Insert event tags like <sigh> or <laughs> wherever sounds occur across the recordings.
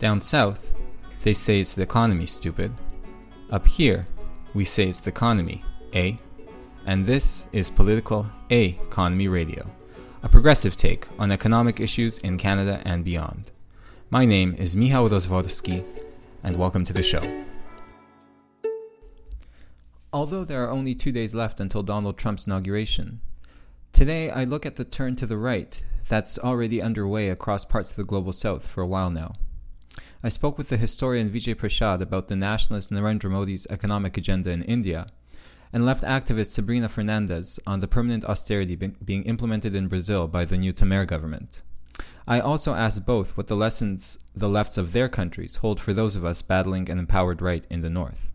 Down south, they say it's the economy, stupid. Up here, we say it's the economy, eh? And this is Political A Economy Radio, a progressive take on economic issues in Canada and beyond. My name is Michał Rozworski, and welcome to the show. Although there are only two days left until Donald Trump's inauguration, today I look at the turn to the right that's already underway across parts of the global south for a while now. I spoke with the historian Vijay Prashad about the nationalist Narendra Modi's economic agenda in India, and left activist Sabrina Fernandes on the permanent austerity be- being implemented in Brazil by the new Temer government. I also asked both what the lessons the lefts of their countries hold for those of us battling an empowered right in the north.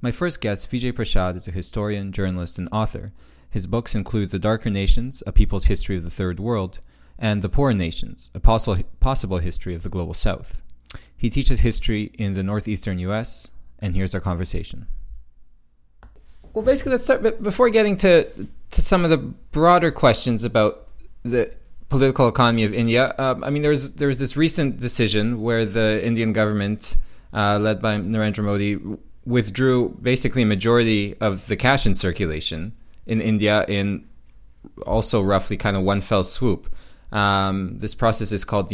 My first guest, Vijay Prashad, is a historian, journalist, and author. His books include The Darker Nations, A People's History of the Third World, and The Poorer Nations, A Possible History of the Global South. He teaches history in the northeastern US, and here's our conversation. Well, basically, let's start But before getting to to some of the broader questions about the political economy of India. Um, I mean, there was there was this recent decision where the Indian government, uh, led by Narendra Modi, withdrew basically a majority of the cash in circulation in India in also roughly kind of one fell swoop. Um, this process is called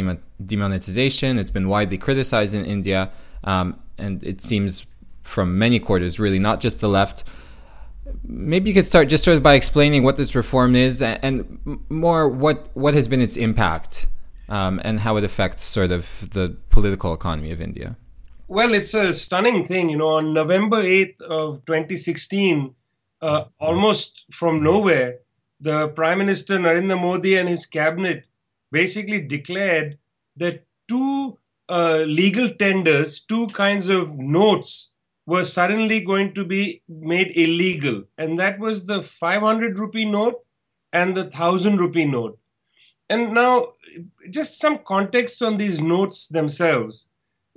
demonetization. It's been widely criticized in India, um, and it seems from many quarters, really, not just the left. Maybe you could start just sort of by explaining what this reform is, and, and more what what has been its impact, um, and how it affects sort of the political economy of India. Well, it's a stunning thing. You know, on November 8th of 2016, uh, almost from nowhere, the Prime Minister Narendra Modi and his cabinet basically declared that two uh, legal tenders, two kinds of notes, were suddenly going to be made illegal. And that was the 500 rupee note and the 1000 rupee note. And now, just some context on these notes themselves.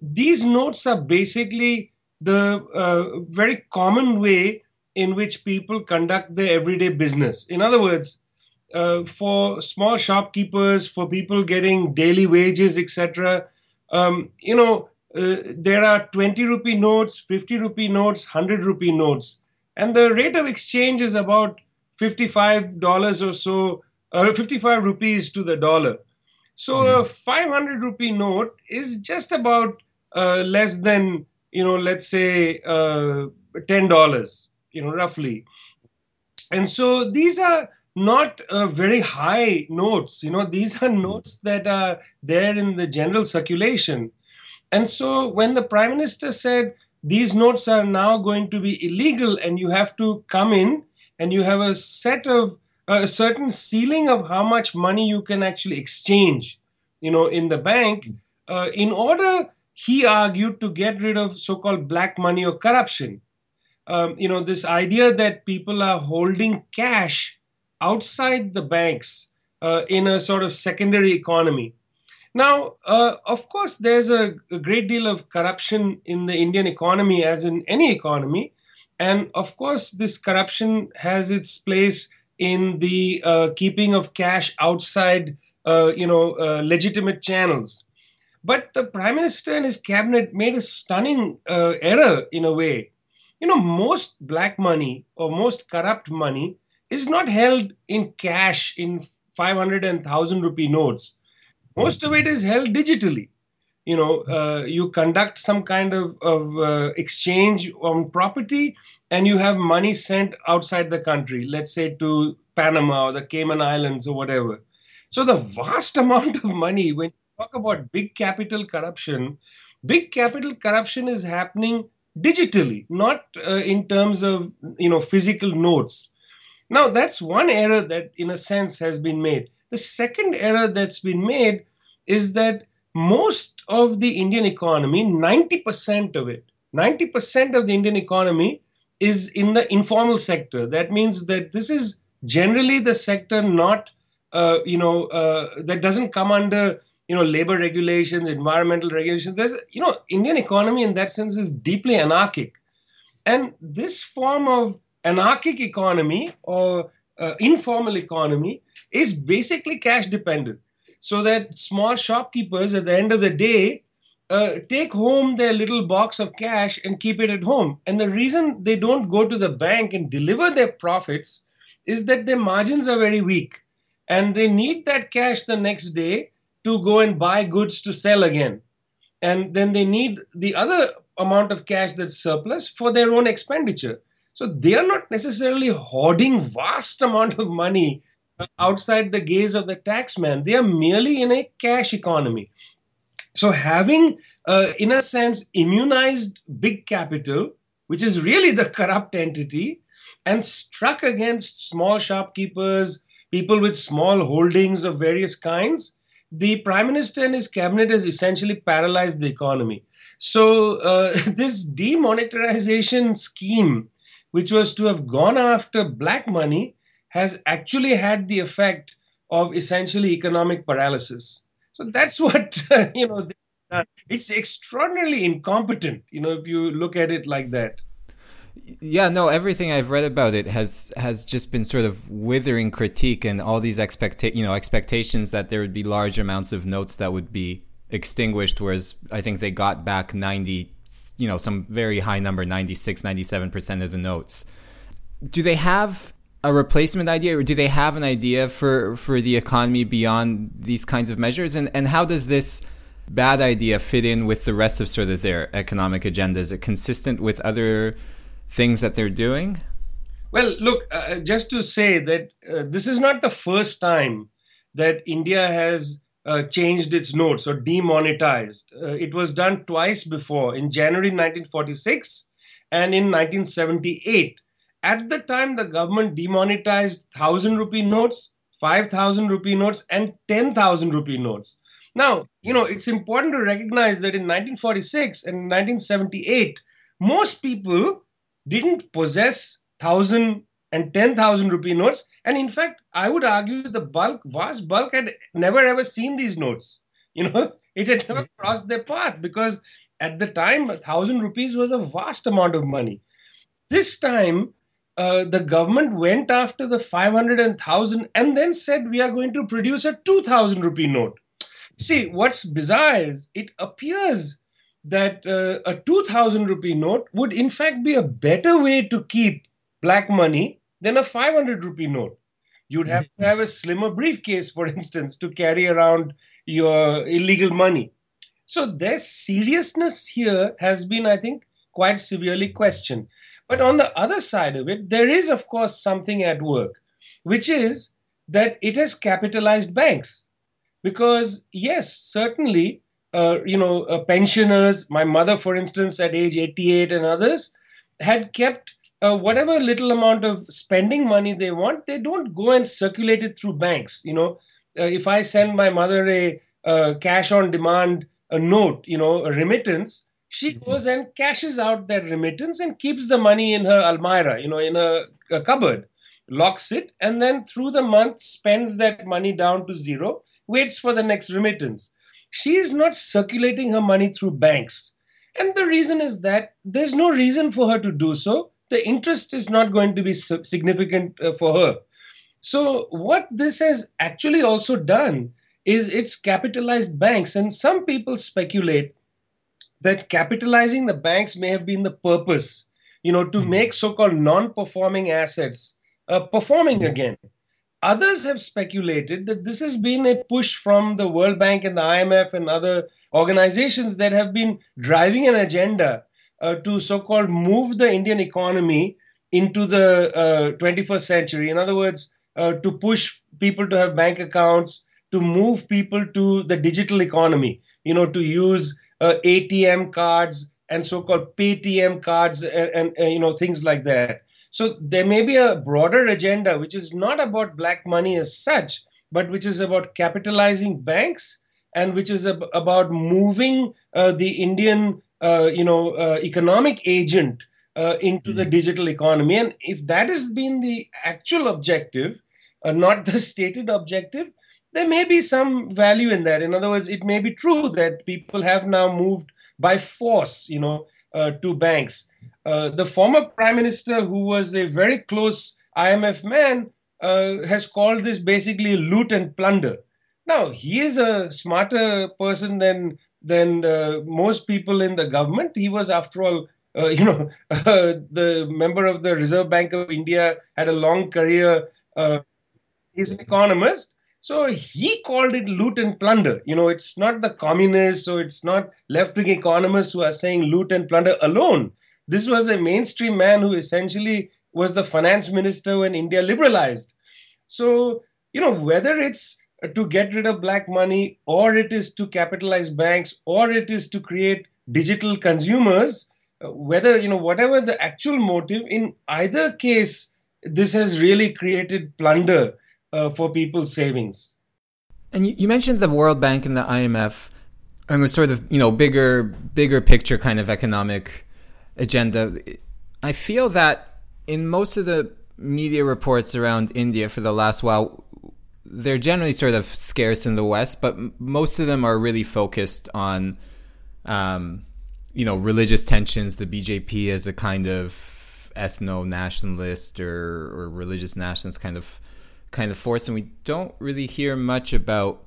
These notes are basically the uh, very common way in which people conduct their everyday business. In other words, uh, for small shopkeepers, for people getting daily wages, etc. Um, you know, uh, there are 20 rupee notes, 50 rupee notes, 100 rupee notes, and the rate of exchange is about $55 or so, uh, 55 rupees to the dollar. So mm-hmm. a 500 rupee note is just about uh, less than, you know, let's say uh, $10, you know, roughly. And so these are not uh, very high notes. You know, these are notes that are there in the general circulation. And so when the prime minister said these notes are now going to be illegal and you have to come in and you have a set of uh, a certain ceiling of how much money you can actually exchange, you know, in the bank, uh, in order, he argued, to get rid of so-called black money or corruption. Um, you know, this idea that people are holding cash outside the banks uh, in a sort of secondary economy. Now, uh, of course, there's a, a, great deal of corruption in the Indian economy, as in any economy. And of course, this corruption has its place in the uh, keeping of cash outside, uh, you know, uh, legitimate channels. But the prime minister and his cabinet made a stunning uh, error in a way. You know, most black money or most corrupt money is not held in cash in 500 and 1000 rupee notes. Most of it is held digitally. You know, uh, you conduct some kind of, of uh, exchange on property and you have money sent outside the country, let's say to Panama or the Cayman Islands or whatever. So the vast <laughs> amount of money, when you talk about big capital corruption, big capital corruption is happening digitally, not uh, in terms of you know physical notes. Now, that's one error that, in a sense, has been made. The second error that's been made is that most of the Indian economy, 90% of it, 90% of the Indian economy is in the informal sector. That means that this is generally the sector not, uh, you know, uh, that doesn't come under, you know, labor regulations, environmental regulations. There's, you know, Indian economy in that sense is deeply anarchic. And this form of anarchic economy or uh, informal economy is basically cash dependent. So that small shopkeepers at the end of the day, uh, take home their little box of cash and keep it at home. And the reason they don't go to the bank and deliver their profits is that their margins are very weak and they need that cash the next day to go and buy goods to sell again. And then they need the other amount of cash that's surplus for their own expenditure. So they are not necessarily hoarding vast amount of money outside the gaze of the taxman. They are merely in a cash economy. So having, uh, in a sense, immunized big capital, which is really the corrupt entity, and struck against small shopkeepers, people with small holdings of various kinds, the prime minister and his cabinet has essentially paralyzed the economy. So uh, <laughs> this demonetization scheme, which was to have gone after black money, has actually had the effect of essentially economic paralysis. So that's <laughs> what you know. Uh, it's extraordinarily incompetent, you know, if you look at it like that. Yeah, no, everything I've read about it has has just been sort of withering critique and all these expecta- you know expectations that there would be large amounts of notes that would be extinguished whereas I think they got back 90 you know some very high number 96 97% of the notes. Do they have a replacement idea or do they have an idea for for the economy beyond these kinds of measures? And and how does this bad idea fit in with the rest of sort of their economic agenda? Is it consistent with other things that they're doing? Well look uh, just to say that uh, this is not the first time that india has uh, changed its notes or demonetized uh, it was done twice before in january 1946 and in 1978 at the time, the government demonetized 1,000 rupee notes, 5,000 rupee notes, and 10,000 rupee notes. Now, you know, it's important to recognize that in 1946 and 1978, most people didn't possess 1,000 and 10,000 rupee notes. And in fact, I would argue the bulk, vast bulk had never ever seen these notes. <laughs> You know, it had never crossed their path because at the time, 1,000 rupees was a vast amount of money. This time, uh, the government went after the 500 and 1000 and then said we are going to produce a 2000 rupee note see what's bizarre is it appears that uh, a 2000 rupee note would in fact be a better way to keep black money than a 500 rupee note. You'd have to have a slimmer briefcase for instance to carry around your illegal money. So their seriousness here has been i think quite severely questioned. But on the other side of it, there is, of course, something at work, which is that it has capitalized banks. Because, yes, certainly, uh, you know, uh, pensioners, my mother, for instance, at age 88 and others, had kept uh, whatever little amount of spending money they want, they don't go and circulate it through banks. You know, uh, if I send my mother a uh, cash on demand a note, you know, a remittance, she mm-hmm. goes and cashes out that remittance and keeps the money in her almirah, you know, in a, a cupboard, locks it, and then through the month spends that money down to zero, waits for the next remittance. She is not circulating her money through banks. And the reason is that there's no reason for her to do so. The interest is not going to be significant uh, for her. So, what this has actually also done is it's capitalized banks. And some people speculate that capitalizing the banks may have been the purpose, you know, to hmm. make so-called non-performing assets uh, performing hmm. again. Others have speculated that this has been a push from the World Bank and the IMF and other organizations that have been driving an agenda uh, to so-called move the Indian economy into the uh, 21st century. In other words, uh, to push people to have bank accounts, to move people to the digital economy, you know, to use uh, ATM cards and so-called PayTM cards and, and, you know things like that. So there may be a broader agenda which is not about black money as such, but which is about capitalizing banks and which is ab- about moving uh, the Indian uh, you know uh, economic agent uh, into mm-hmm. the digital economy. And if that has been the actual objective, uh, not the <laughs> stated objective, there may be some value in that. In other words, it may be true that people have now moved by force, you know, uh, to banks. Uh, the former prime minister, who was a very close IMF man, uh, has called this basically loot and plunder. Now, he is a smarter person than than uh, most people in the government. He was, after all, uh, <laughs> you know, uh, the member of the Reserve Bank of India had a long career. Uh, he's an economist. So he called it loot and plunder. You know, it's not the communists or it's not left wing economists who are saying loot and plunder alone. This was a mainstream man who essentially was the finance minister when India liberalized. So, you know, whether it's to get rid of black money or it is to capitalize banks or it is to create digital consumers, uh, whether, you know, whatever the actual motive, in either case, this has really created plunder uh, for people's savings. And you, you mentioned the World Bank and the IMF and the sort of, you know, bigger, bigger picture kind of economic agenda. I feel that in most of the media reports around India for the last while, they're generally sort of scarce in the West, but most of them are really focused on, um, you know, religious tensions, the BJP as a kind of ethno nationalist or, or religious nationalist kind of kind of force, and we don't really hear much about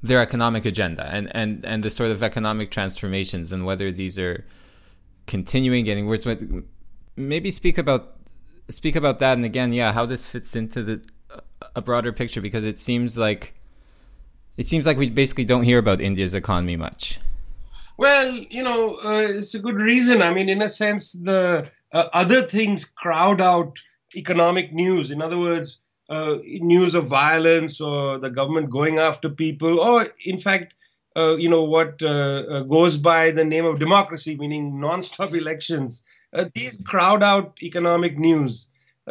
their economic agenda and, and, and the sort of economic transformations and whether these are continuing getting worse. Maybe speak about speak about that, and again, yeah, how this fits into the a broader picture because it seems like it seems like we basically don't hear about India's economy much. Well, you know, uh, it's a good reason. I mean, in a sense, the uh, other things crowd out economic news. In other words, uh, news of violence or the government going after people, or in fact, uh, you know, what uh, uh, goes by the name of democracy, meaning non-stop <laughs> elections. Uh, these crowd out economic news.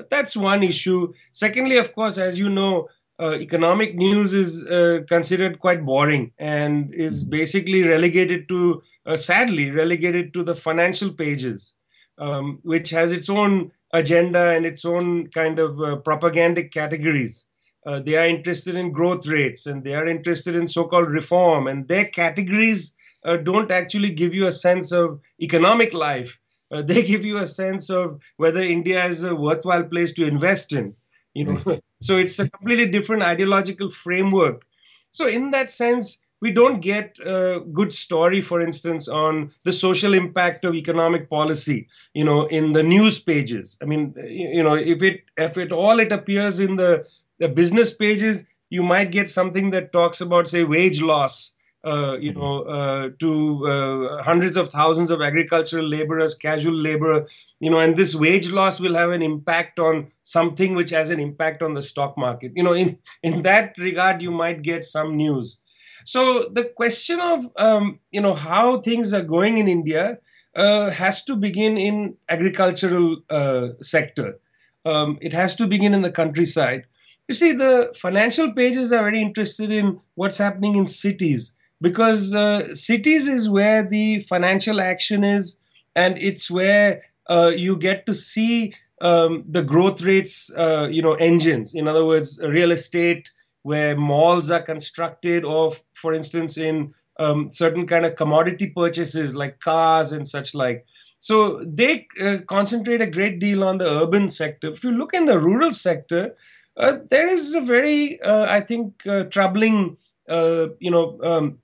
That's one issue. Secondly, of course, as you know, economic news is considered quite boring and is basically relegated to, sadly, relegated to the financial pages, um, which has its own agenda and its own kind of uh, propagandic categories. Uh, they are interested in growth rates and they are interested in so called reform, and their categories uh, don't actually give you a sense of economic life. Uh, they give you a sense of whether India is a worthwhile place to invest in. You know, <laughs> so it's a completely different ideological framework. So in that sense, we don't get a good story, for instance, on the social impact of economic policy, you know, in the news pages. I mean, you know, if it if it all it appears in the the business pages, you might get something that talks about, say, wage loss, uh, you know, uh, to uh, hundreds of thousands of agricultural laborers, casual labor, you know, and this wage loss will have an impact on something which has an impact on the stock market. You know, in in that regard, you might get some news. So the question of um, you know how things are going in India uh, has to begin in agricultural uh, sector. Um, it has to begin in the countryside you see, the financial pages are very interested in what's happening in cities because uh, cities is where the financial action is, and it's where uh, you get to see um, the growth rates, uh, you know, engines. In other words, real estate, where malls are constructed, or for instance, in um, certain kind of commodity purchases like cars and such like. So they uh, concentrate a great deal on the urban sector. If you look in the rural sector, uh, there is a very, uh, I think, troubling, uh, you know, um,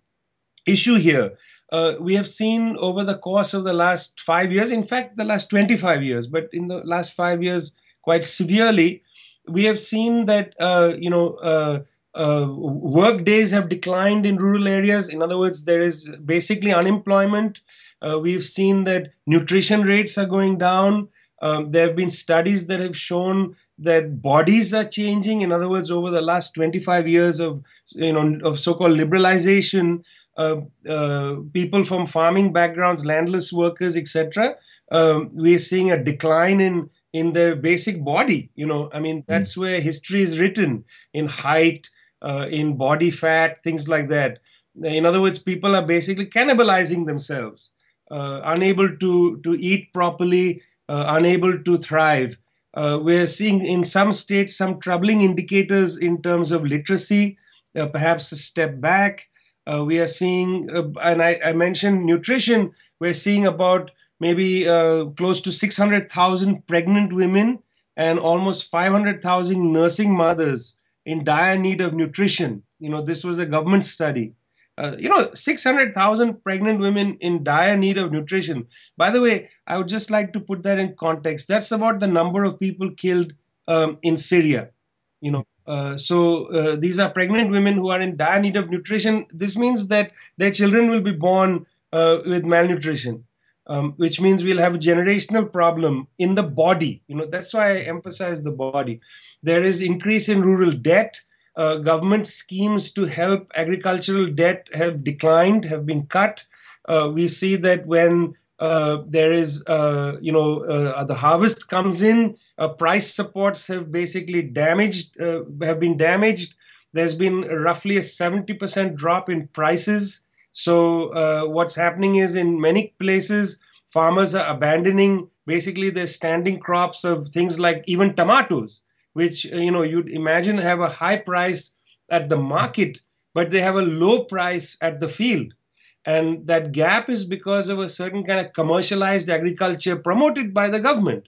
issue here. Uh, we have seen over the course of the last five years, in fact, the last 25 years, but in the last five years, quite severely, we have seen that, you know, work days have declined in rural areas. In other words, there is basically unemployment. we've seen that nutrition rates are going down. Um, there have been studies that have shown that bodies are changing. In other words, over the last 25 years of you know of so-called liberalization, uh, uh, people from farming backgrounds, landless workers, etc., um, we are seeing a decline in in their basic body. You know, I mean, that's mm. where history is written in height, uh, in body fat, things like that. In other words, people are basically cannibalizing themselves, uh, unable to to eat properly, uh, unable to thrive. Uh, we're seeing in some states some troubling indicators in terms of literacy, uh, perhaps a step back. Uh, we are seeing, uh, and I, I, mentioned nutrition, we're seeing about maybe uh, close to 600,000 pregnant women and almost 500,000 nursing mothers in dire need of nutrition. You know, this was a government study. Uh, you know, 600,000 pregnant women in dire need of nutrition. By the way, I would just like to put that in context. That's about the number of people killed um, in Syria. You know, uh, so uh, these are pregnant women who are in dire need of nutrition. This means that their children will be born uh, with malnutrition, um, which means we'll have a generational problem in the body. You know, that's why I emphasize the body. There is increase in rural debt uh, government schemes to help agricultural debt have declined, have been cut. Uh, we see that when uh, there is, uh, you know, uh, the harvest comes in, uh, price supports have basically damaged, have been damaged. There's been roughly a 70% drop in prices. So what's happening is in many places, farmers are abandoning basically their standing crops of things like even tomatoes which uh, you know you'd imagine have a high price at the market but they have a low price at the field and that gap is because of a certain kind of commercialized agriculture promoted by the government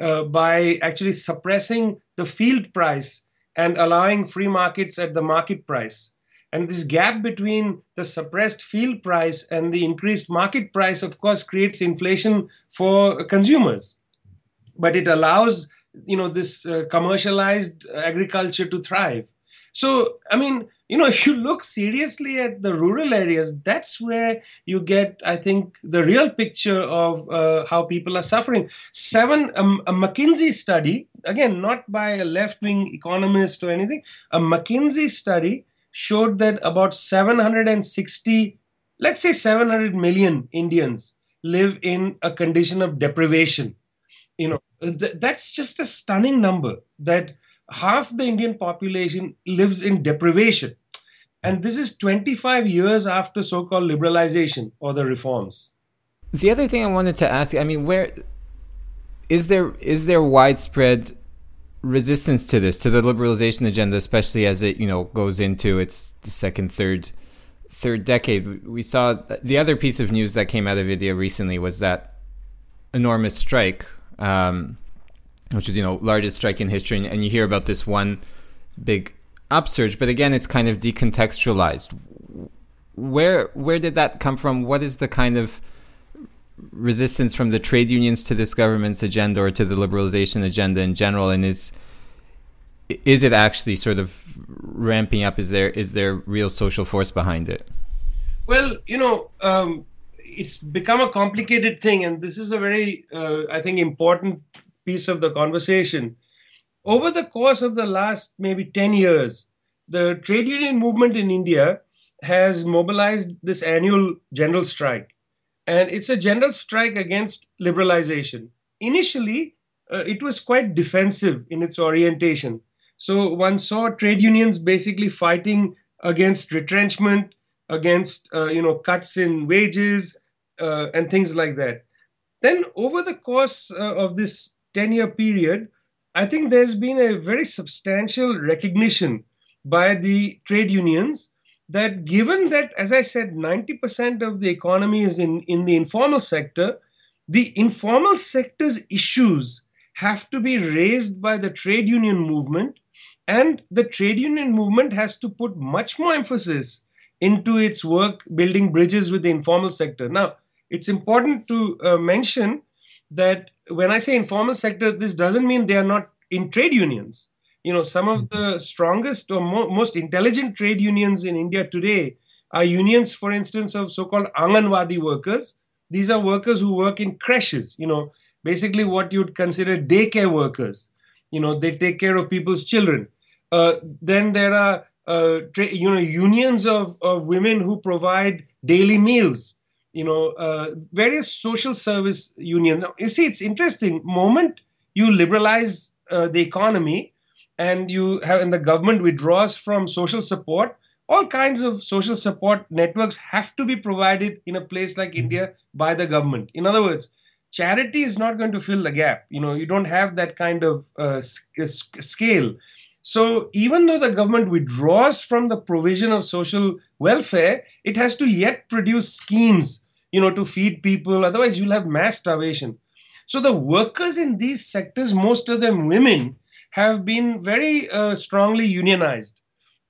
uh, by actually suppressing the field price and allowing free markets at the market price. And this gap between the suppressed field price and the increased market price of course creates inflation for consumers. But it allows you know this uh, commercialized agriculture to thrive. So i mean you know <laughs> if you look seriously at the rural areas that's where you get i think the real picture of uh, how people are suffering. Seven um, a mckinsey study again not by a left wing economist or anything a mckinsey study showed that about 760 let's say 700 million indians live in a condition of deprivation. You know th- that's just a stunning number that half the indian population lives in deprivation and this is 25 years after so-called liberalization or the reforms. The other thing i wanted to ask i mean where is there is there widespread resistance to this to the liberalization agenda especially as it you know goes into its second third third decade? We saw the other piece of news that came out of india recently was that enormous strike um, which is you know largest strike in history, and you hear about this one big upsurge, but again, it's kind of decontextualized. Where where did that come from? What is the kind of resistance from the trade unions to this government's agenda or to the liberalization agenda in general? And is is it actually sort of ramping up? Is there is there real social force behind it? Well, you know, um, it's become a complicated thing, and this is a very, uh, I think, important piece of the conversation. Over the course of the last maybe 10 years, the trade union movement in India has mobilized this annual general strike. And it's a general strike against liberalization. Initially, uh, it was quite defensive in its orientation. So one saw trade unions basically fighting against retrenchment, against uh, you know cuts in wages, uh, and things like that. Then, over the course uh, of this 10 year period, I think there's been a very substantial recognition by the trade unions that given that, as I said, 90% of the economy is in, in the informal sector, the informal sector's issues have to be raised by the trade union movement, and the trade union movement has to put much more emphasis into its work building bridges with the informal sector. Now, it's important to uh, mention that when I say informal sector, this doesn't mean they are not in trade unions. You know, some of the strongest or mo- most intelligent trade unions in India today are unions, for instance, of so called Anganwadi workers. These are workers who work in creches, you know, basically what you'd consider daycare workers. You know, they take care of people's children. Uh, then there are, uh, tra- you know, unions of, of women who provide daily meals you know, uh, various social service unions. You see, it's interesting. Moment you liberalize uh, the economy, and you have, and the government withdraws from social support, all kinds of social support networks have to be provided in a place like India by the government. In other words, charity is not going to fill the gap. You know, you don't have that kind of uh, scale. So even though the government withdraws from the provision of social welfare, it has to yet produce schemes, you know, to feed people. Otherwise, you'll have mass starvation. So the workers in these sectors, most of them women, have been very uh, strongly unionized.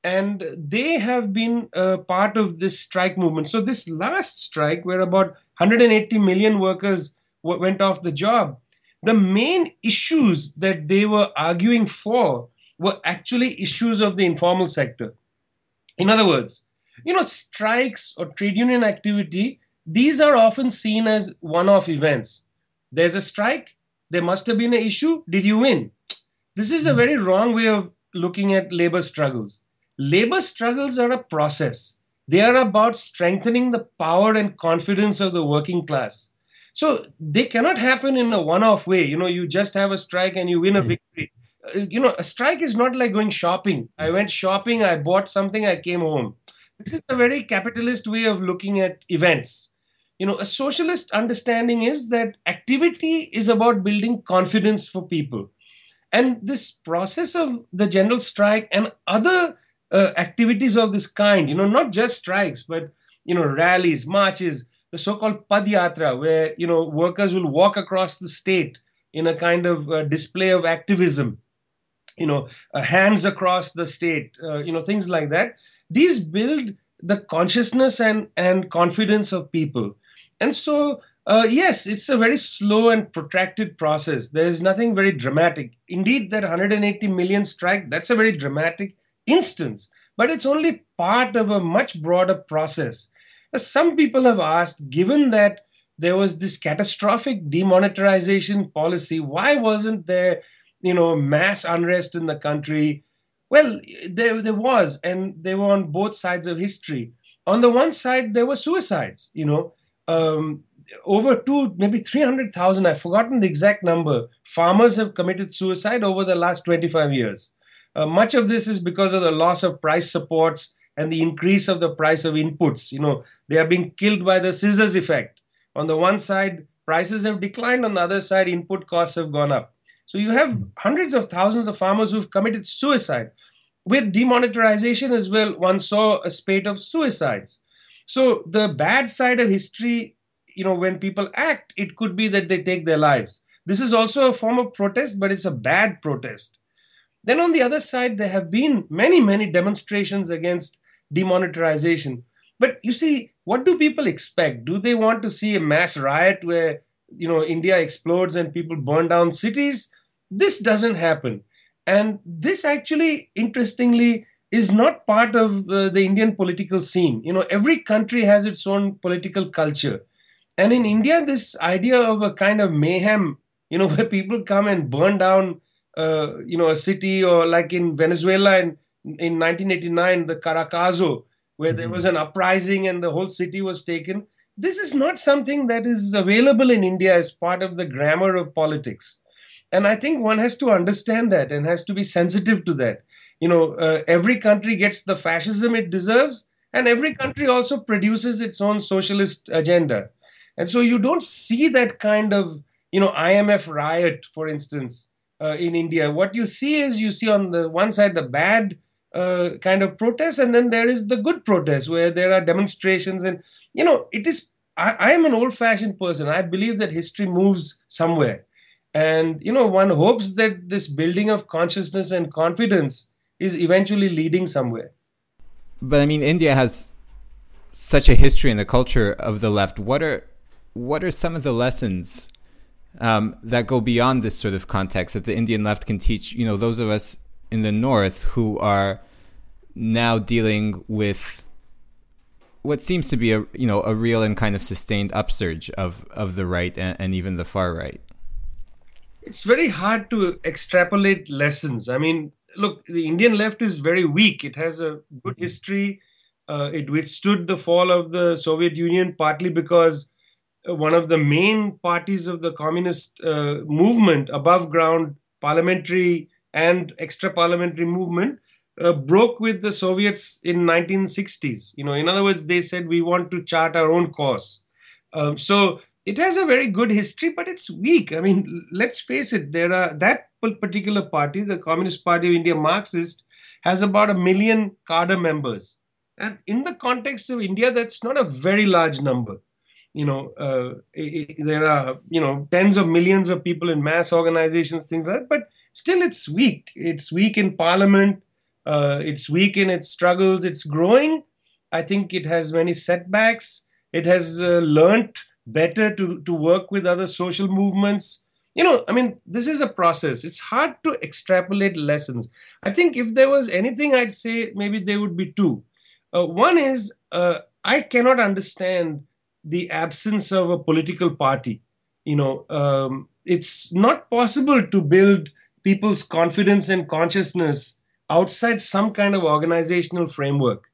and they have been uh, part of this strike movement. So this last strike, where about 180 million workers w- went off the job, the main issues that they were arguing for were actually issues of the informal sector. In other words, you know, strikes or trade union activity, these are often seen as one off events. There's a strike, there must have been an issue, did you win? This is a very wrong way of looking at labor struggles. Labor struggles are a process. They are about strengthening the power and confidence of the working class. So they cannot happen in a one off way. You know, you just have a strike and you win a victory. Uh, You know, a strike is not like going shopping. I went shopping, I bought something, I came home. This is a very capitalist way of looking at events. You know, a socialist understanding is that activity is about building confidence for people. And this process of the general strike and other uh, activities of this kind, you know, not just strikes, but, you know, rallies, marches, the so-called Padyatra, where, you know, workers will walk across the state in a kind of uh, display of activism, you know, uh, hands across the state, uh, you know, things like that. These build the consciousness and, and confidence of people. And so uh, yes, it's a very slow and protracted process. There is nothing very dramatic. Indeed, that 180 million strike, that's a very dramatic instance, but it's only part of a much broader process. As Some people have asked, given that there was this catastrophic demonetization policy, why wasn't there, you know, mass unrest in the country? Well, there, there was, and they were on both sides of history. On the one side, there were suicides, you know. Um, over two, maybe 300,000, I've forgotten the exact number, farmers have committed suicide over the last 25 years. Uh, much of this is because of the loss of price supports and the increase of the price of inputs. You know, they are being killed by the scissors effect. On the one side, prices have declined, on the other side, input costs have gone up. So you have hundreds of thousands of farmers who've committed suicide. With demonetization as well, one saw a spate of suicides. So the bad side of history you know, when people act, it could be that they take their lives. This is also a form of protest, but it's a bad protest. Then on the other side, there have been many, many demonstrations against demonetization. But you see, what do people expect? Do they want to see a mass riot where, you know, India explodes and people burn down cities? This doesn't happen. And this actually, interestingly, is not part of uh, the Indian political scene. You know, every country has its own political culture. And in India, this idea of a kind of mayhem, you know, <laughs> where people come and burn down, uh, you know, a city, or like in Venezuela in, in 1989, the Caracazo, where mm-hmm. there was an uprising and the whole city was taken. This is not something that is available in India as part of the grammar of politics. And I think one has to understand that and has to be sensitive to that. You know, uh, every country gets the fascism it deserves, and every country also produces its own socialist agenda. And so you don't see that kind of, you know, IMF riot, for instance, uh, in India. What you see is you see on the one side the bad uh, kind of protest, and then there is the good protest where there are demonstrations. And, you know, it is, I, I am an old fashioned person. I believe that history moves somewhere. And, you know, one hopes that this building of consciousness and confidence is eventually leading somewhere. But I mean, India has such a history in the culture of the left. What are what are some of the lessons um, that go beyond this sort of context that the Indian left can teach? You know, those of us in the north who are now dealing with what seems to be a you know a real and kind of sustained upsurge of of the right and, and even the far right. It's very hard to extrapolate lessons. I mean, look, the Indian left is very weak. It has a good history. Uh, it withstood the fall of the Soviet Union partly because one of the main parties of the communist uh, movement, above ground parliamentary and extra parliamentary movement, uh, broke with the Soviets in 1960s. You know, in other words, they said we want to chart our own course. Um, so it has a very good history, but it's weak. I mean, let's face it. There are that particular party, the Communist Party of India, Marxist, has about a million cadre members, and in the context of India, that's not a very large number you know, uh, it, there are, you know, tens of millions of people in mass organizations, things like that, but still it's weak. It's weak in parliament. Uh, it's weak in its struggles. It's growing. I think it has many setbacks. It has uh, learned better to, to work with other social movements. You know, I mean, this is a process. It's hard to extrapolate lessons. I think if there was anything, I'd say maybe there would be two. Uh, one is uh, I cannot understand the absence of a political party. You know, um, it's not possible to build people's confidence and consciousness outside some kind of organizational framework.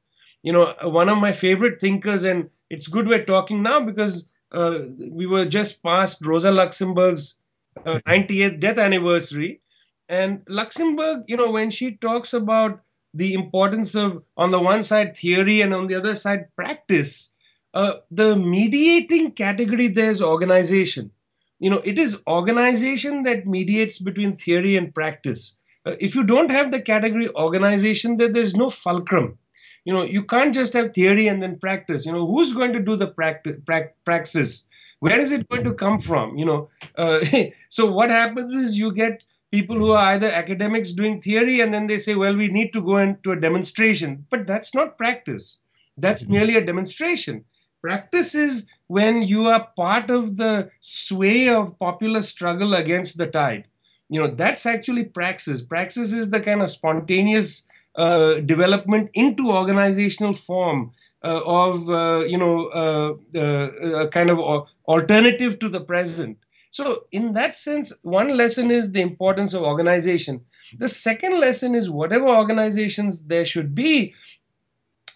You know, one of my favorite thinkers, and it's good we're talking now because uh, we were just past Rosa Luxemburg's uh, 98th death anniversary. And Luxemburg, you know, when she talks about the importance of, on the one side, theory and on the other side, practice, uh, the mediating category there is organization. You know, it is organization that mediates between theory and practice. Uh, if you don't have the category organization, then there's no fulcrum. You know, you can't just have theory and then practice. You know, who's going to do the practice? Pra- praxis? Where is it going to come from? You know, uh, <laughs> so what happens is you get people who are either academics doing theory and then they say, well, we need to go into a demonstration, but that's not practice. That's mm-hmm. merely a demonstration. Practice is when you are part of the sway of popular struggle against the tide. You know, that's actually praxis. Praxis is the kind of spontaneous uh, development into organizational form uh, of, uh, you know, uh, uh, kind of alternative to the present. So, in that sense, one lesson is the importance of organization. The second lesson is whatever organizations there should be,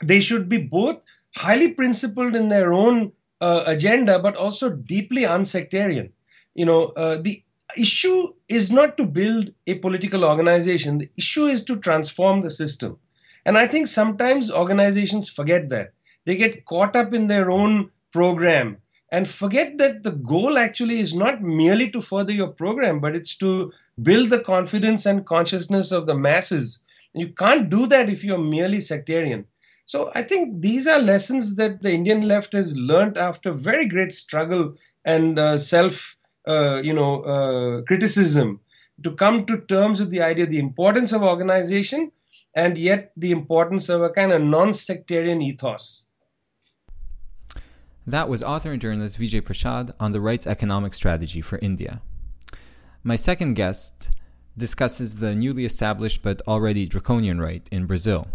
they should be both highly principled in their own agenda, but also deeply unsectarian. You know, the issue is not to build a political organization. The issue is to transform the system. And I think sometimes organizations forget that. They get caught up in their own program and forget that the goal actually is not merely to further your program, but it's to build the confidence and consciousness of the masses. You can't do that if you're merely sectarian. So I think these are lessons that the Indian left has learned after very great struggle and uh, self, you know, uh, criticism to come to terms with the idea, the importance of organization, and yet the importance of a kind of non-sectarian ethos. That was author and journalist Vijay Prashad on the right's economic strategy for India. My second guest discusses the newly established but already draconian right in Brazil.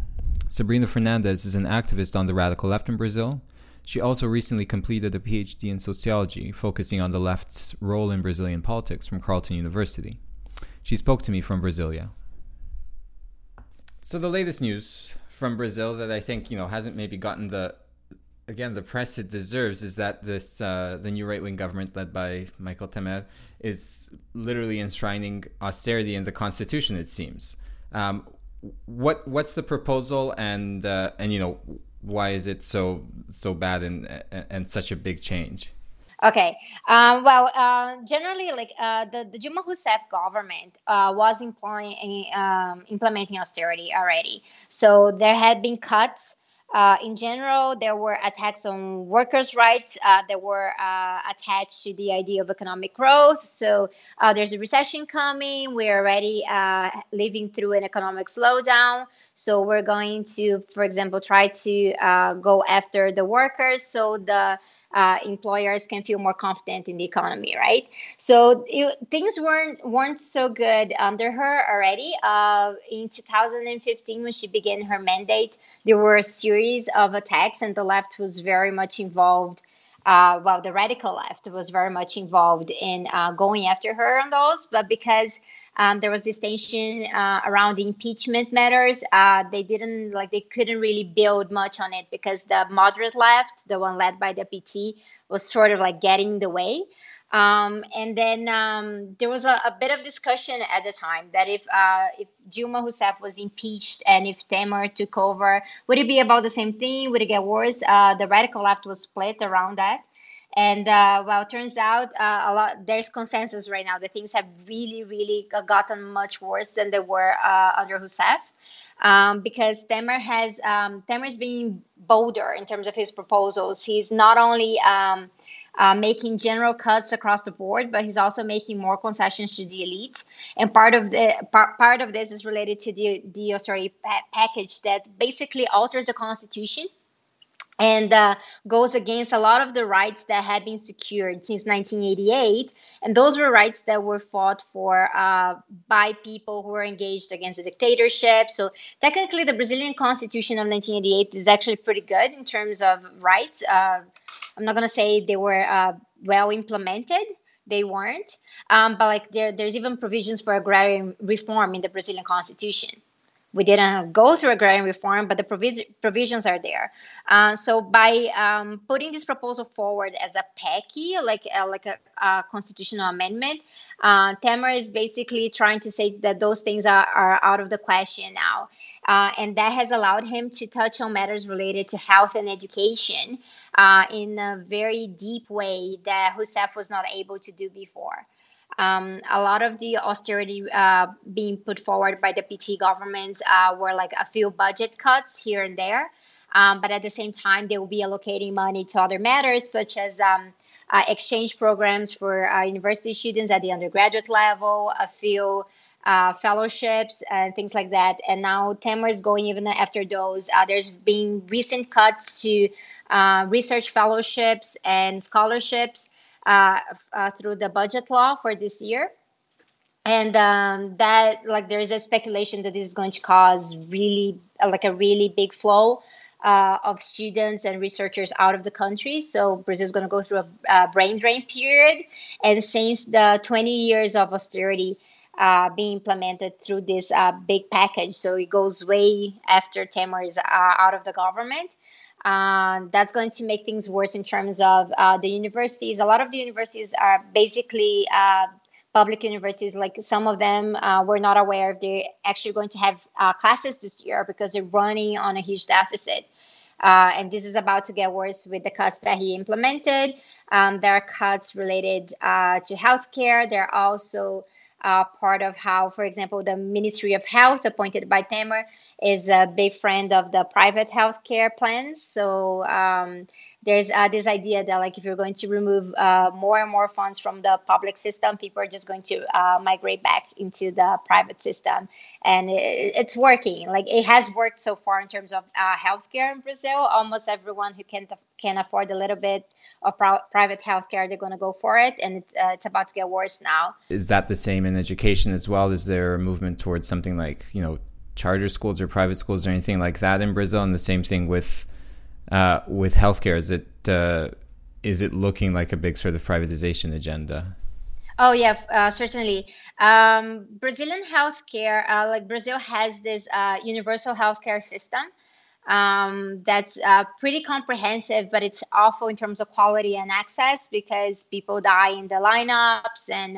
Sabrina Fernandes is an activist on the radical left in Brazil. She also recently completed a PhD in sociology, focusing on the left's role in Brazilian politics from Carleton University. She spoke to me from Brasilia. So the latest news from Brazil that I think you know hasn't maybe gotten the again the press it deserves is that this uh, the new right wing government led by Michel Temer is literally enshrining austerity in the constitution. It seems. Um, what what's the proposal and uh, and you know why is it so so bad and and such a big change? Okay. Um, well, uh, generally, like uh, the the Dilma Rousseff government uh, was employing um, implementing austerity already, so there had been cuts uh, in general, there were attacks on workers' rights uh, that were uh, attached to the idea of economic growth. So uh, there's a recession coming. We're already uh, living through an economic slowdown. So we're going to, for example, try to uh, go after the workers. So the uh, employers can feel more confident in the economy, right? So it, things weren't weren't so good under her already. Uh, in 2015, when she began her mandate, there were a series of attacks, and the left was very much involved. Uh, well, the radical left was very much involved in uh, going after her on those, but because um, there was this tension uh, around the impeachment matters. Uh, they didn't like they couldn't really build much on it because the moderate left, the one led by the PT, was sort of like getting in the way. Um, and then um, there was a, a, bit of discussion at the time that if uh, if Dilma Rousseff was impeached and if Temer took over, would it be about the same thing? Would it get worse? Uh, the radical left was split around that. And uh, well, turns out uh, a lot. There's consensus right now that things have really, really gotten much worse than they were uh, under Rousseff, um, because Temer has um, is being bolder in terms of his proposals. He's not only um, uh, making general cuts across the board, but he's also making more concessions to the elite. And part of the part, part of this is related to the the austerity pa- package that basically alters the constitution and uh, goes against a lot of the rights that had been secured since 1988. And those were rights that were fought for uh, by people who were engaged against the dictatorship. So technically, the Brazilian Constitution of 1988 is actually pretty good in terms of rights. Uh, I'm not going to say they were uh, well implemented. They weren't, um, but like there, there's even provisions for agrarian reform in the Brazilian constitution. We didn't go through agrarian reform, but the provis- provisions are there. Uh, so by um, putting this proposal forward as a PEC, like uh, like a, a, constitutional amendment, uh, Temer is basically trying to say that those things are, are out of the question now, uh, and that has allowed him to touch on matters related to health and education uh, in a very deep way that Rousseff was not able to do before. Um, a lot of the austerity uh, being put forward by the PT government uh, were like a few budget cuts here and there. Um, but at the same time, they will be allocating money to other matters, such as um, uh, exchange programs for uh, university students at the undergraduate level, a few uh, fellowships, and things like that. And now Temer is going even after those. Uh, there's been recent cuts to research fellowships and scholarships uh, uh, through the budget law for this year. And um, that like there is a speculation that this is going to cause really uh, like a really big flow uh, of students and researchers out of the country. So brazil is going to go through a, a, brain drain period. And since the 20 years of austerity uh, being implemented through this uh, big package so it goes way after Temer is out of the government um, that's going to make things worse in terms of uh, the universities. A lot of the universities are basically uh, public universities. Like some of them uh, were not aware if they're actually going to have uh, classes this year because they're running on a huge deficit. Uh, and this is about to get worse with the cuts that he implemented. Um, there are cuts related uh, to healthcare. There are also uh, part of how, for example, the Ministry of Health, appointed by Temer, is a big friend of the private healthcare plans. So um, there's uh, this idea that like if you're going to remove uh, more and more funds from the public system, people are just going to uh, migrate back into the private system, and it, it's working. Like it has worked so far in terms of uh, healthcare in Brazil. Almost everyone who can can afford a little bit of pro- private healthcare, they're going to go for it, and it, uh, it's about to get worse now. Is that the same in education as well? Is there a movement towards something like you know charter schools or private schools or anything like that in Brazil? And the same thing with uh, with healthcare. Is it uh, is it looking like a big sort of privatization agenda? Oh yeah, uh, certainly. Um, Brazilian healthcare, uh, like Brazil has this uh, universal healthcare system um, that's uh, pretty comprehensive, but it's awful in terms of quality and access because people die in the lineups and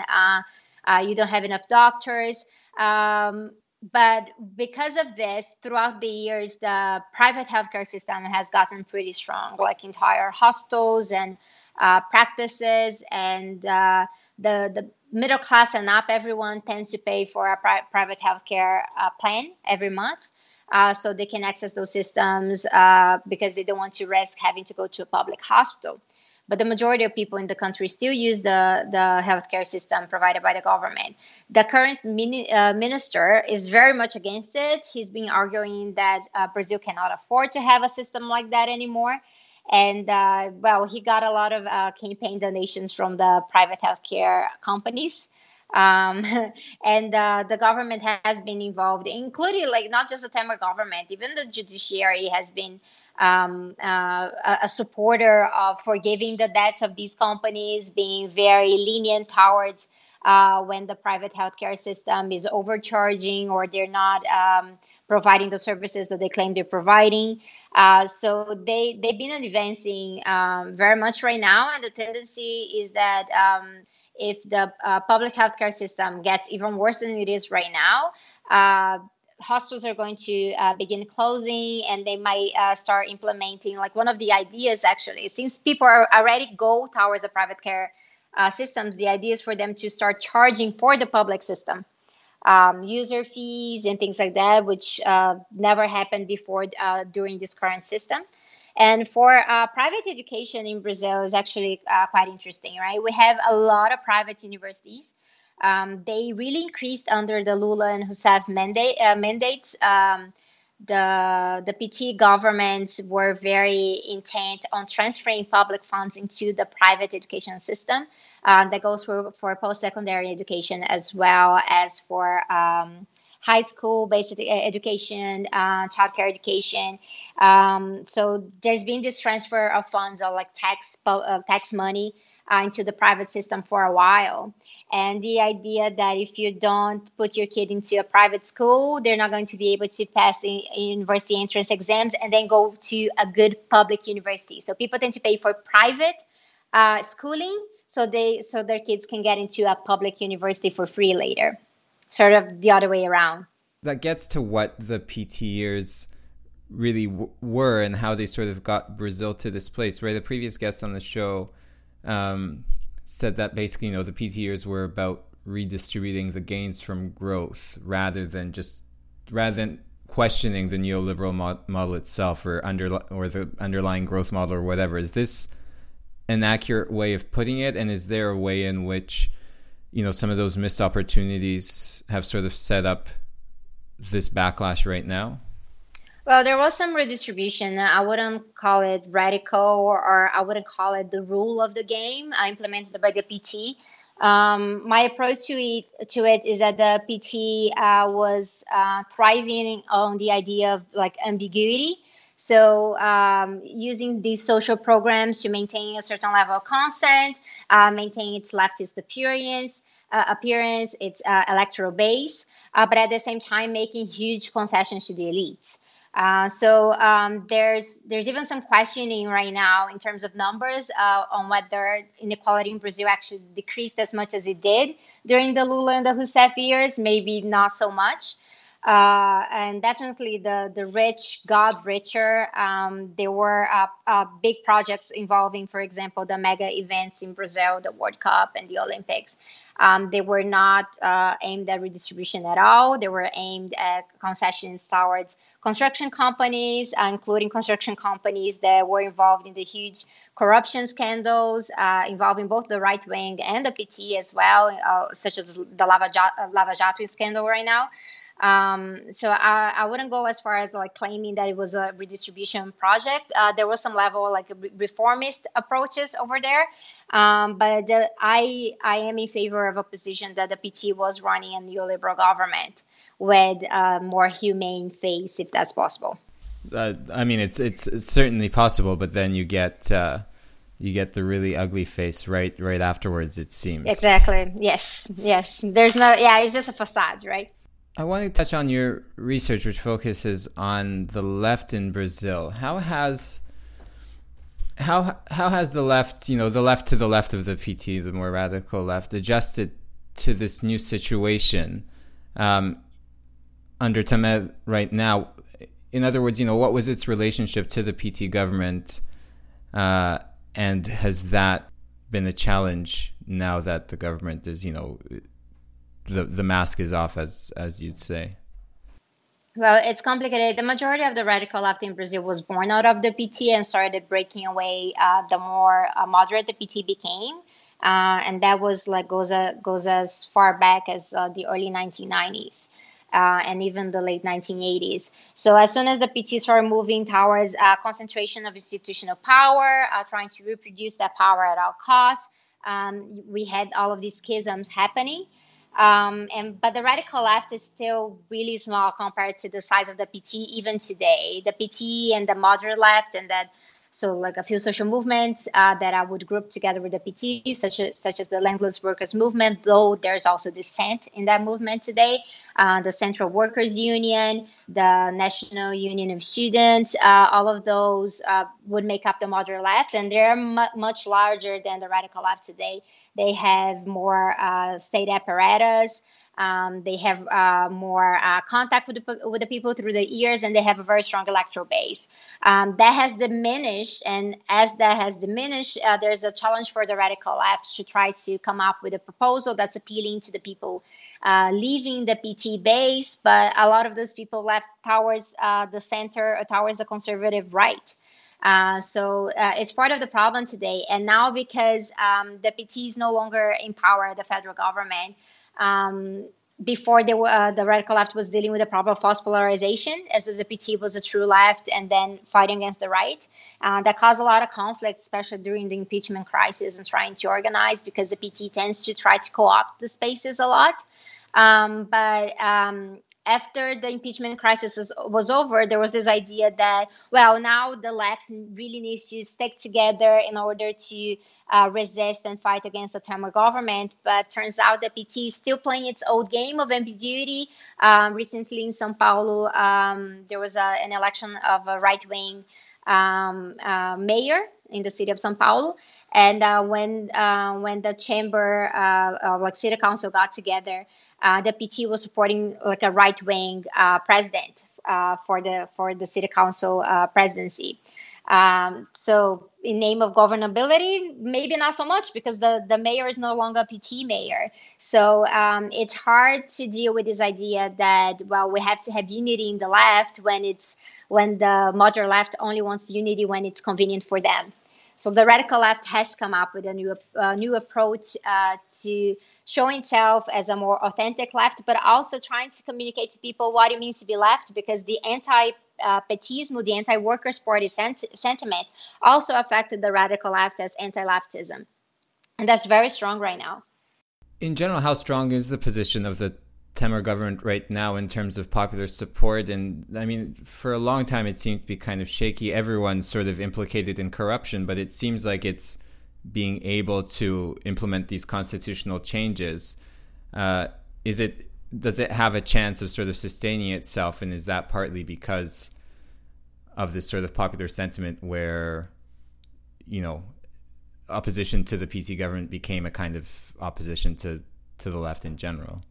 you don't have enough doctors. Um, but because of this, throughout the years, the private healthcare system has gotten pretty strong, like entire hospitals and uh, practices, and uh, the the middle class and up, everyone tends to pay for a pri- private healthcare uh, plan every month. Uh, so they can access those systems uh, because they don't want to risk having to go to a public hospital but the majority of people in the country still use the, the healthcare system provided by the government. The current mini, uh, minister is very much against it. He's been arguing that uh, Brazil cannot afford to have a system like that anymore. And uh, well, he got a lot of uh, campaign donations from the private healthcare companies. Um, <laughs> and uh, the government has been involved, including like not just the Temer government, even the judiciary has been um, uh, a supporter of forgiving the debts of these companies, being very lenient towards uh, when the private healthcare system is overcharging or they're not um, providing the services that they claim they're providing. Uh, so they they've been advancing um, very much right now, and the tendency is that um, if the uh, public healthcare system gets even worse than it is right now, uh, hospitals are going to uh, begin closing and they might uh, start implementing like one of the ideas actually since people are already go towards the private care uh, systems the idea is for them to start charging for the public system um, user fees and things like that which uh, never happened before uh, during this current system And for uh, private education in Brazil is actually quite interesting, right? We have a lot of private universities. Um, they really increased under the Lula and mandate, uh, mandates. Um, the the PT governments were very intent on transferring public funds into the private education system. Um, that goes for, for post secondary education as well as for um, high school basic education, uh, childcare education. Um, so there's been this transfer of funds or like tax uh, tax money uh, into the private system for a while. And the idea that if you don't put your kid into a private school, they're not going to be able to pass the university entrance exams and then go to a good public university. So people tend to pay for private uh, schooling so they so their kids can get into a public university for free later sort of the other way around. That gets to what the PT years really w- were and how they sort of got Brazil to this place, right? The previous guest on the show um, said that basically, you know, the PT years were about redistributing the gains from growth rather than just rather than questioning the neoliberal mo- model itself or under or the underlying growth model or whatever. Is this an accurate way of putting it? And is there a way in which you know some of those missed opportunities have sort of set up this backlash right now? Well, there was some redistribution. I wouldn't call it radical or I wouldn't call it the rule of the game uh, implemented by the PT. Um, my approach to it to it is that the PT uh, was uh, thriving on the idea of like ambiguity. So um, using these social programs to maintain a certain level of consent, uh, maintain its leftist appearance, uh, appearance, its uh, electoral base, uh, but at the same time making huge concessions to the elites. Uh, so um, there's there's even some questioning right now in terms of numbers uh, on whether inequality in Brazil actually decreased as much as it did during the Lula and the Rousseff years. Maybe not so much. Uh, and definitely the the rich got richer. Um, there were uh, uh, big projects involving, for example, the mega events in Brazil, the World Cup and the Olympics. Um, they were not uh, aimed at redistribution at all. They were aimed at concessions towards construction companies, uh, including construction companies that were involved in the huge corruption scandals uh, involving both the right wing and the PT as well, such as the Lava, Jato, Lava Jato scandal right now. Um, so I, I wouldn't go as far as like claiming that it was a redistribution project. Uh, there was some level like reformist approaches over there, um, but the, I I am in favor of a position that the PT was running a neoliberal government with a more humane face, if that's possible. Uh, I mean, it's, it's, it's certainly possible, but then you get. Uh you get the really ugly face right right afterwards it seems exactly yes yes there's no yeah it's just a facade right I want to touch on your research, which focuses on the left in Brazil. How has how how has the left, you know, the left to the left of the PT, the more radical left, adjusted to this new situation um, under Temer right now? In other words, you know, what was its relationship to the PT government, uh, and has that been a challenge now that the government is, you know, the the mask is off, as as you'd say? Well, it's complicated. The majority of the radical left in Brazil was born out of the PT and started breaking away uh, the more uh, moderate the PT became. Uh, and that was like goes, uh, goes as far back as uh, the early 1990s. Uh, and even the late 1980s. So as soon as the PT started moving towards concentration of institutional power, trying to reproduce that power at all costs, um, we had all of these schisms happening. Um, and but the radical left is still really small compared to the size of the PT even today. The PT and the moderate left and that so like a few social movements uh, that I would group together with the PT, such as such as the landless workers movement. Though there's also dissent in that movement today. Uh, the Central Workers Union, the National Union of Students, uh, all of those uh, would make up the moderate left, and they're mu- much larger than the radical left today. They have more uh, state apparatus. Um, they have uh, more uh, contact with the, with the people through the years, and they have a very strong electoral base. Um, that has diminished, and as that has diminished, uh, there's a challenge for the radical left to try to come up with a proposal that's appealing to the people uh, leaving the PT base. But a lot of those people left towards uh, the center, or towards the conservative right. Uh, so uh, it's part of the problem today. And now because um, the PT is no longer in power, the federal government, um, before they were, uh, the radical left was dealing with the problem of false polarization, as if the PT was a true left and then fighting against the right. Uh, that caused a lot of conflict, especially during the impeachment crisis and trying to organize because the PT tends to try to co opt the spaces a lot. Um, but um, after the impeachment crisis was, over, there was this idea that, well, now the left really needs to stick together in order to uh, resist and fight against the Temer government. But turns out the PT is still playing its old game of ambiguity. Um, recently in Sao Paulo, um, there was a, an election of a right wing um, uh, mayor in the city of Sao Paulo. And uh, when uh, when the chamber, uh, like city council, got together, uh, the PT was supporting like a right wing uh, president uh, for the for the city council uh, presidency. Um, so in name of governability, maybe not so much because the, the mayor is no longer a PT mayor. So um, it's hard to deal with this idea that well we have to have unity in the left when it's when the moderate left only wants unity when it's convenient for them. So the radical left has come up with a new uh, new approach uh, to showing itself as a more authentic left, but also trying to communicate to people what it means to be left, because the anti uh, petismo, the anti-workers' party sent- sentiment, also affected the radical left as anti-leftism, and that's very strong right now. In general, how strong is the position of the Temer government right now in terms of popular support. And I mean, for a long time, it seemed to be kind of shaky. Everyone's sort of implicated in corruption, but it seems like it's being able to implement these constitutional changes. Uh, is it does it have a chance of sort of sustaining itself, and is that partly because of this sort of popular sentiment where, you know, opposition to the PT government became a kind of opposition to to the left in general?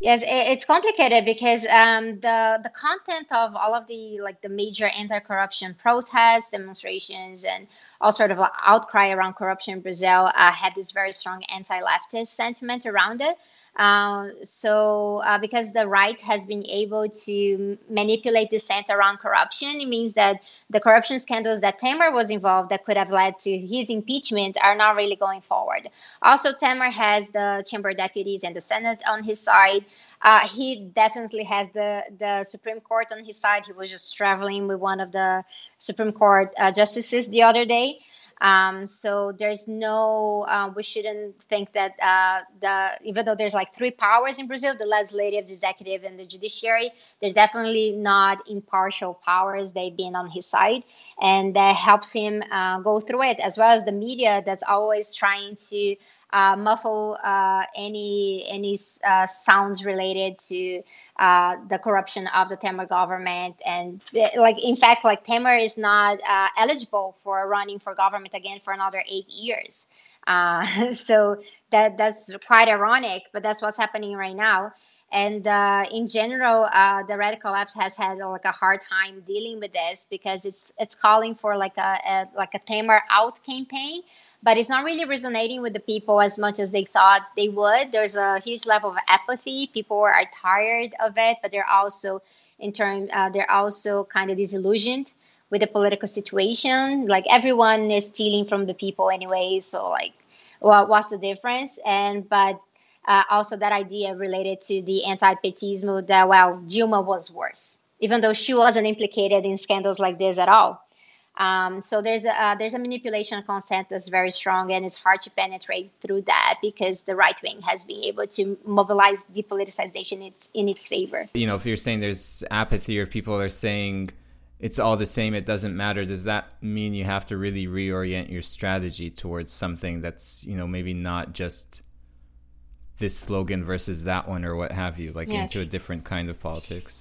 Yes, it's complicated because um, the the content of all of the like the major anti-corruption protests, demonstrations, and all sort of outcry around corruption in Brazil uh, had this very strong anti-leftist sentiment around it. Um, so, uh, because the right has been able to manipulate dissent around corruption, it means that the corruption scandals that Temer was involved that could have led to his impeachment are not really going forward. Also, Temer has the Chamber Deputies and the Senate on his side. Uh, he definitely has the, the Supreme Court on his side. He was just traveling with one of the Supreme Court uh, justices the other day. Um, so there's no, uh, we shouldn't think that uh, the even though there's like three powers in Brazil, the legislative, the executive, and the judiciary, they're definitely not impartial powers. They've been on his side, and that helps him uh, go through it, as well as the media that's always trying to uh, muffle uh, any any uh, sounds related to uh, the corruption of the Temer government. And like in fact, like Temer is not uh, eligible for running for government again for another eight years. Uh, <laughs> so that that's quite ironic, but that's what's happening right now. And in general, the radical left has had like a hard time dealing with this because it's it's calling for like a, a like a Temer out campaign but it's not really resonating with the people as much as they thought they would. There's a huge level of apathy. People are tired of it, but they're also in turn uh, they're also kind of disillusioned with the political situation. Like everyone is stealing from the people anyway, so like, well, what's the difference? And but uh, also that idea related to the anti-petismo that well, Dilma was worse, even though she wasn't implicated in scandals like this at all. Um, so there's a uh, there's a manipulation consent that's very strong, and it's hard to penetrate through that because the right wing has been able to mobilize depoliticization in its, in its favor. You know, if you're saying there's apathy, or if people are saying it's all the same, it doesn't matter. Does that mean you have to really reorient your strategy towards something that's you know maybe not just this slogan versus that one or what have you, like yes. into a different kind of politics?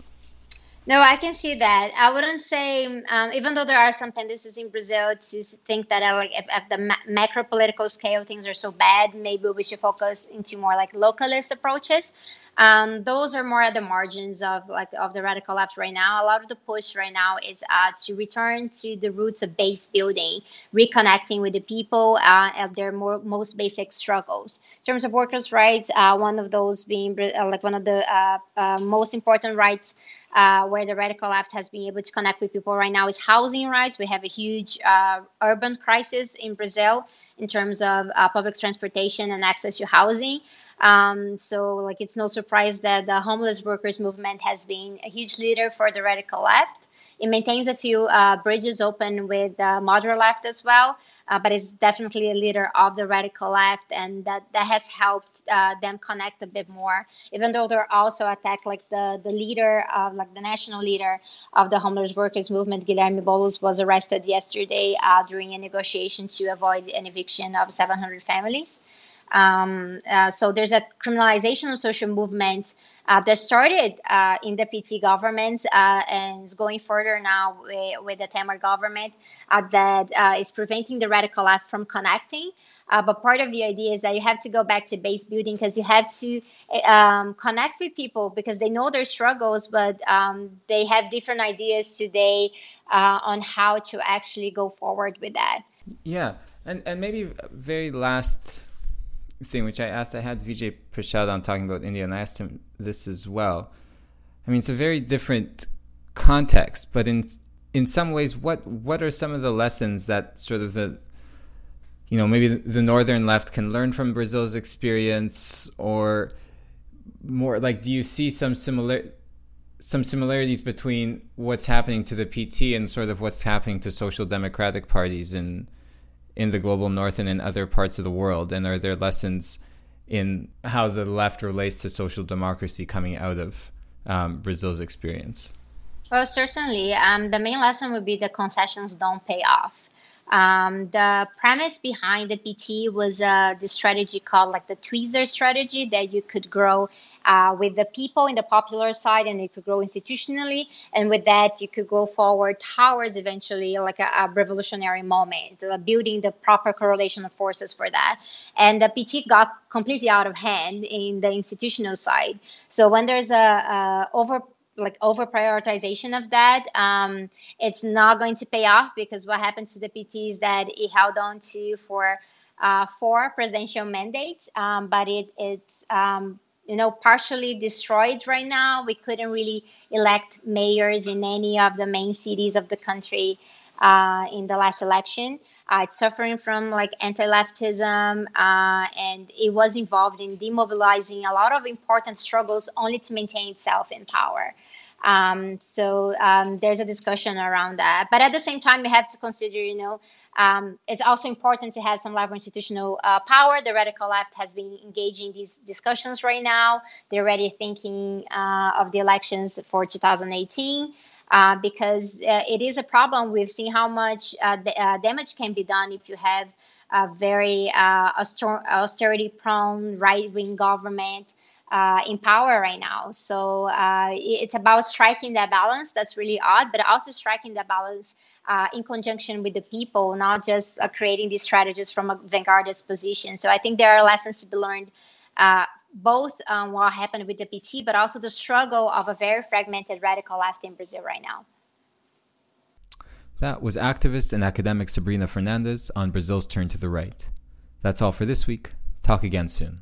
No, I can see that. I wouldn't say, um, even though there are some tendencies in Brazil to think that, uh, like, if at the ma- macro political scale things are so bad, maybe we should focus into more like localist approaches. Um, those are more at the margins of like of the radical left right now. A lot of the push right now is uh, to return to the roots of base building, reconnecting with the people uh, at their more, most basic struggles. In terms of workers' rights, uh, one of those being uh, like one of the uh, uh, most important rights where the radical left has been able to connect with people right now is housing rights. We have a huge urban crisis in Brazil in terms of public transportation and access to housing. Um, so, like, it's no surprise that the homeless workers movement has been a huge leader for the radical left. It maintains a few uh, bridges open with the moderate left as well, uh, but it's definitely a leader of the radical left, and that that has helped uh, them connect a bit more. Even though they're also attacked, like the the leader of like the national leader of the homeless workers movement, Guilherme Boulos, was arrested yesterday uh, during a negotiation to avoid an eviction of 700 families. Um, uh, so there's a criminalization of social movement uh, that started uh, in the PT government uh, and is going further now with, with the Temer government uh, that uh, is preventing the radical left from connecting. but part of the idea is that you have to go back to base building because you have to um, connect with people because they know their struggles, but um, they have different ideas today on how to actually go forward with that. Yeah, and and maybe very last thing, which I asked, I had Vijay Prashad on talking about India, and I asked him this as well. I mean, it's a very different context, but in in some ways, what what are some of the lessons that sort of the you know maybe the northern left can learn from Brazil's experience, or more like, do you see some similar some similarities between what's happening to the PT and sort of what's happening to social democratic parties in in the global north and in other parts of the world? And are there lessons in how the left relates to social democracy coming out of um, Brazil's experience? Well, certainly. Um, the main lesson would be the concessions don't pay off. Um, the premise behind the PT was uh, the strategy called like the tweezer strategy that you could grow uh, with the people in the popular side and you could grow institutionally. And with that, you could go forward towards eventually like a, a revolutionary moment, uh, building the proper correlation of forces for that. And the PT got completely out of hand in the institutional side. So when there's a, a over like over prioritization of that um, it's not going to pay off because what happens to the pt is that it held on to for uh, four presidential mandates um, but it it's um, you know partially destroyed right now. We couldn't really elect mayors in any of the main cities of the country uh, in the last election. Uh, it's suffering from like anti-leftism uh, and it was involved in demobilizing a lot of important struggles only to maintain itself in power. Um, so um, there's a discussion around that. But at the same time we have to consider you know um, it's also important to have some level of institutional uh, power. The radical left has been engaging these discussions right now. They're already thinking uh, of the elections for 2018 uh, because uh, it is a problem. We've seen how much uh, uh, damage can be done if you have a very uh, austerity prone right wing government. Uh, in power right now. So it's about striking that balance. That's really odd, but also striking that balance in conjunction with the people, not just creating these strategies from a vanguardist position. So I think there are lessons to be learned uh, both um, what happened with the PT, but also the struggle of a very fragmented radical left in Brazil right now. That was activist and academic Sabrina Fernandes on Brazil's turn to the right. That's all for this week. Talk again soon.